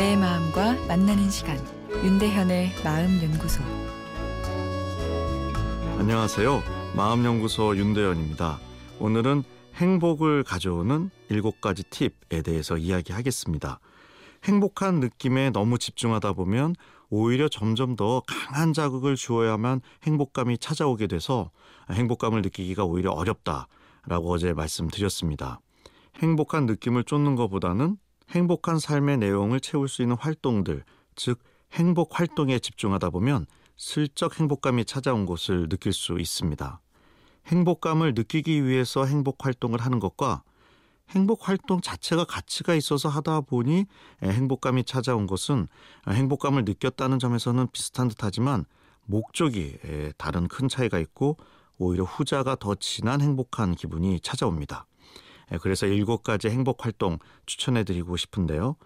내 마음과 만나는 시간 윤대현의 마음 연구소 안녕하세요. 마음 연구소 윤대현입니다. 오늘은 행복을 가져오는 일곱 가지 팁에 대해서 이야기하겠습니다. 행복한 느낌에 너무 집중하다 보면 오히려 점점 더 강한 자극을 주어야만 행복감이 찾아오게 돼서 행복감을 느끼기가 오히려 어렵다라고 어제 말씀드렸습니다. 행복한 느낌을 쫓는 것보다는 행복한 삶의 내용을 채울 수 있는 활동들, 즉 행복 활동에 집중하다 보면 슬쩍 행복감이 찾아온 것을 느낄 수 있습니다. 행복감을 느끼기 위해서 행복 활동을 하는 것과 행복 활동 자체가 가치가 있어서 하다 보니 행복감이 찾아온 것은 행복감을 느꼈다는 점에서는 비슷한 듯하지만 목적이 다른 큰 차이가 있고 오히려 후자가 더 진한 행복한 기분이 찾아옵니다. 그래서 일곱 가지 행복 활동 추천해 드리고 싶은데요.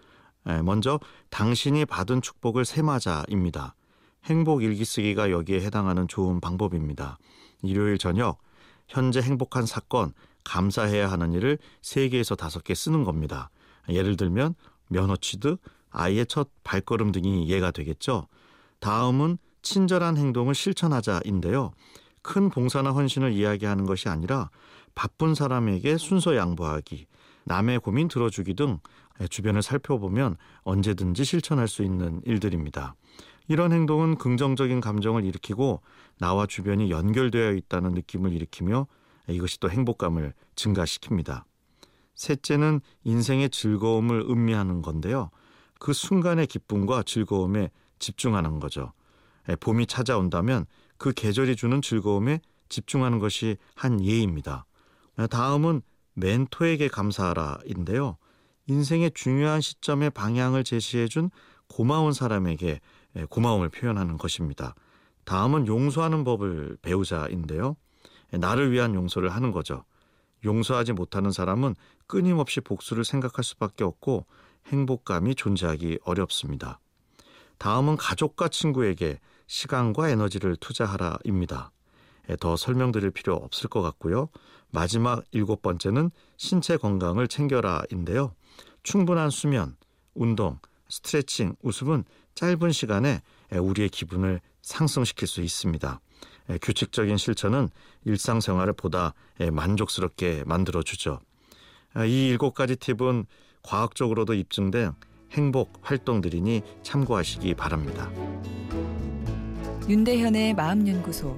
먼저 당신이 받은 축복을 세마자입니다. 행복 일기 쓰기가 여기에 해당하는 좋은 방법입니다. 일요일 저녁 현재 행복한 사건 감사해야 하는 일을 3개에서 5개 쓰는 겁니다. 예를 들면 면허 취득, 아이의 첫 발걸음 등이 예가 되겠죠. 다음은 친절한 행동을 실천하자인데요. 큰 봉사나 헌신을 이야기하는 것이 아니라 바쁜 사람에게 순서 양보하기, 남의 고민 들어주기 등 주변을 살펴보면 언제든지 실천할 수 있는 일들입니다. 이런 행동은 긍정적인 감정을 일으키고 나와 주변이 연결되어 있다는 느낌을 일으키며 이것이 또 행복감을 증가시킵니다. 셋째는 인생의 즐거움을 음미하는 건데요. 그 순간의 기쁨과 즐거움에 집중하는 거죠. 봄이 찾아온다면 그 계절이 주는 즐거움에 집중하는 것이 한 예입니다. 다음은 멘토에게 감사하라인데요. 인생의 중요한 시점에 방향을 제시해준 고마운 사람에게 고마움을 표현하는 것입니다. 다음은 용서하는 법을 배우자인데요. 나를 위한 용서를 하는 거죠. 용서하지 못하는 사람은 끊임없이 복수를 생각할 수밖에 없고 행복감이 존재하기 어렵습니다. 다음은 가족과 친구에게 시간과 에너지를 투자하라입니다. 더 설명드릴 필요 없을 것 같고요. 마지막 일곱 번째는 신체 건강을 챙겨라인데요. 충분한 수면, 운동, 스트레칭, 웃음은 짧은 시간에 우리의 기분을 상승시킬 수 있습니다. 규칙적인 실천은 일상생활을 보다 만족스럽게 만들어주죠. 이 일곱 가지 팁은 과학적으로도 입증된 행복 활동들이니 참고하시기 바랍니다. 윤대현의 마음연구소